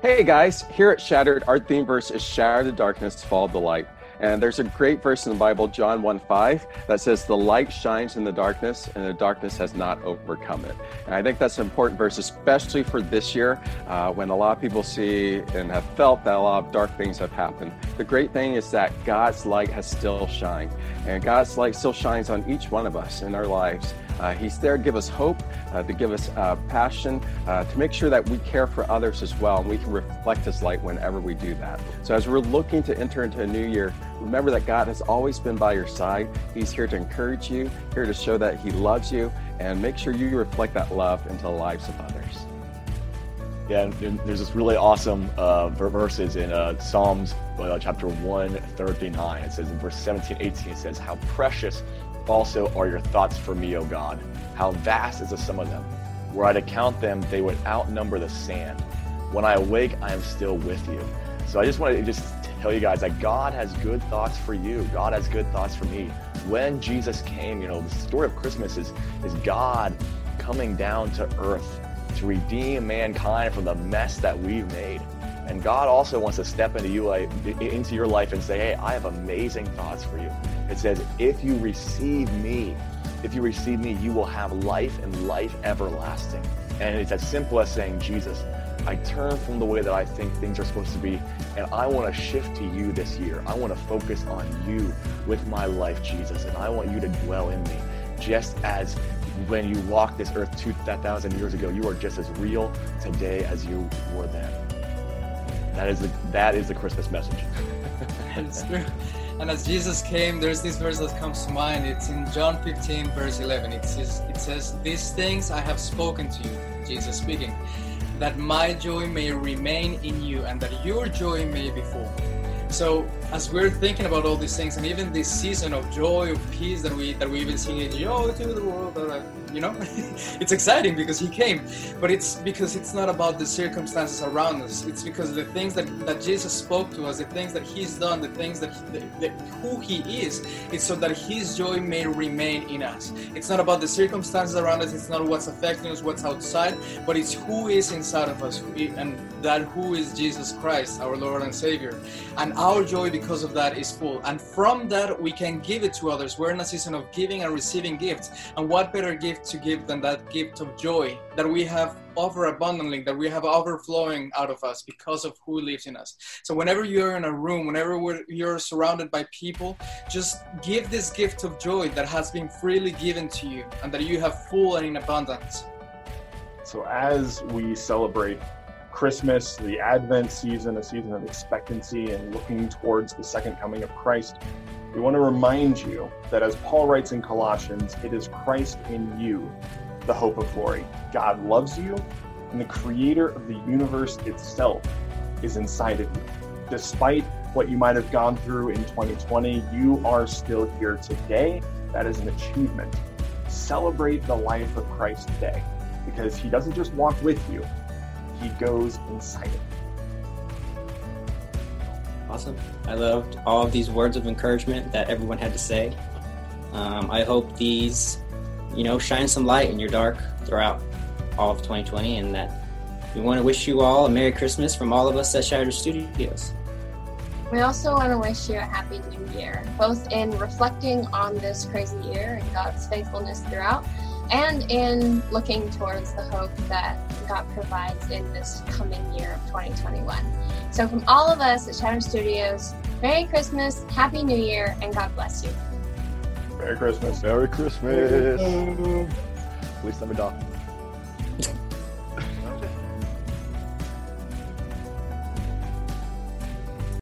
Hey guys, here at Shattered, our theme verse is Shatter the darkness, fall the light. And there's a great verse in the Bible, John 1 5, that says, The light shines in the darkness, and the darkness has not overcome it. And I think that's an important verse, especially for this year uh, when a lot of people see and have felt that a lot of dark things have happened. The great thing is that God's light has still shined, and God's light still shines on each one of us in our lives. Uh, he's there to give us hope, uh, to give us uh, passion, uh, to make sure that we care for others as well, and we can reflect His light whenever we do that. So, as we're looking to enter into a new year, remember that God has always been by your side. He's here to encourage you, here to show that He loves you, and make sure you reflect that love into the lives of others. Yeah, and there's this really awesome uh, verses in uh, Psalms uh, chapter 139. It says in verse 17, 18, it says, How precious also are your thoughts for me, O God. How vast is the sum of them. Were I to count them, they would outnumber the sand. When I awake, I am still with you. So I just want to just tell you guys that God has good thoughts for you. God has good thoughts for me. When Jesus came, you know, the story of Christmas is, is God coming down to earth to redeem mankind from the mess that we've made. And God also wants to step into you into your life and say, "Hey, I have amazing thoughts for you." It says, "If you receive me, if you receive me, you will have life and life everlasting." And it's as simple as saying, "Jesus, I turn from the way that I think things are supposed to be, and I want to shift to you this year. I want to focus on you with my life, Jesus, and I want you to dwell in me, just as when you walked this earth 2,000 years ago, you are just as real today as you were then. That is the that is the Christmas message. it's true. And as Jesus came, there's this verse that comes to mind. It's in John 15, verse 11. It says, it says, These things I have spoken to you, Jesus speaking, that my joy may remain in you and that your joy may be full. So as we're thinking about all these things, and even this season of joy, of peace that we that we've been singing, joy to the world, you know, it's exciting because He came. But it's because it's not about the circumstances around us. It's because the things that that Jesus spoke to us, the things that He's done, the things that who He is. It's so that His joy may remain in us. It's not about the circumstances around us. It's not what's affecting us, what's outside, but it's who is inside of us, and that who is Jesus Christ, our Lord and Savior, and our joy because of that is full. And from that, we can give it to others. We're in a season of giving and receiving gifts. And what better gift to give than that gift of joy that we have over abundantly, that we have overflowing out of us because of who lives in us. So, whenever you're in a room, whenever you're surrounded by people, just give this gift of joy that has been freely given to you and that you have full and in abundance. So, as we celebrate Christmas, the Advent season, a season of expectancy and looking towards the second coming of Christ, we want to remind you that as Paul writes in Colossians, it is Christ in you, the hope of glory. God loves you, and the creator of the universe itself is inside of you. Despite what you might have gone through in 2020, you are still here today. That is an achievement. Celebrate the life of Christ today because he doesn't just walk with you, he goes inside it. Awesome. I loved all of these words of encouragement that everyone had to say. Um, I hope these, you know, shine some light in your dark throughout all of 2020, and that we want to wish you all a Merry Christmas from all of us at Shattered Studios. We also want to wish you a happy new year, both in reflecting on this crazy year and God's faithfulness throughout, and in looking towards the hope that God provides in this coming year of 2021. So, from all of us at Shattered Studios, Merry Christmas, Happy New Year, and God bless you. Merry Christmas. Merry Christmas. Please let me